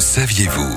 saviez-vous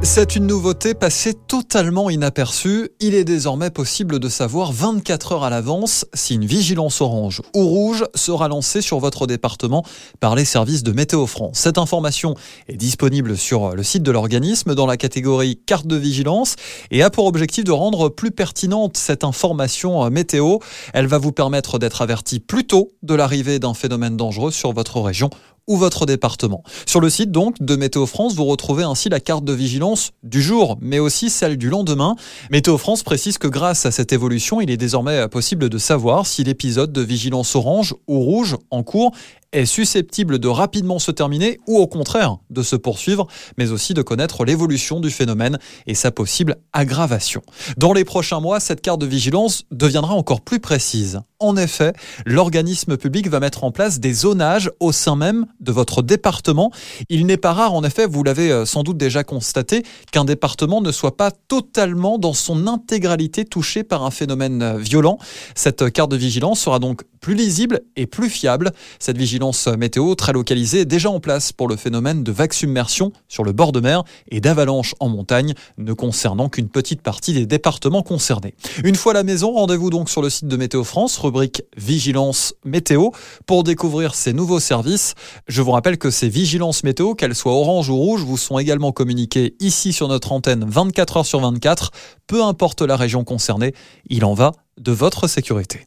c'est une nouveauté passée totalement inaperçue. Il est désormais possible de savoir 24 heures à l'avance si une vigilance orange ou rouge sera lancée sur votre département par les services de Météo France. Cette information est disponible sur le site de l'organisme dans la catégorie carte de vigilance et a pour objectif de rendre plus pertinente cette information météo. Elle va vous permettre d'être averti plus tôt de l'arrivée d'un phénomène dangereux sur votre région ou votre département. Sur le site donc de Météo France, vous retrouvez ainsi la carte de vigilance du jour, mais aussi celle du lendemain. Météo France précise que grâce à cette évolution, il est désormais possible de savoir si l'épisode de vigilance orange ou rouge en cours est susceptible de rapidement se terminer ou au contraire de se poursuivre, mais aussi de connaître l'évolution du phénomène et sa possible aggravation. Dans les prochains mois, cette carte de vigilance deviendra encore plus précise. En effet, l'organisme public va mettre en place des zonages au sein même de votre département. Il n'est pas rare, en effet, vous l'avez euh, sans doute déjà constaté, qu'un département ne soit pas totalement dans son intégralité touché par un phénomène euh, violent. Cette carte de vigilance sera donc plus lisible et plus fiable. Cette vigilance météo très localisée déjà en place pour le phénomène de vague submersion sur le bord de mer et d'avalanche en montagne, ne concernant qu'une petite partie des départements concernés. Une fois à la maison, rendez-vous donc sur le site de Météo France, rubrique Vigilance météo, pour découvrir ces nouveaux services. Je vous rappelle que ces vigilances météo, qu'elles soient orange ou rouge, vous sont également communiquées ici sur notre antenne 24 heures sur 24, peu importe la région concernée. Il en va de votre sécurité.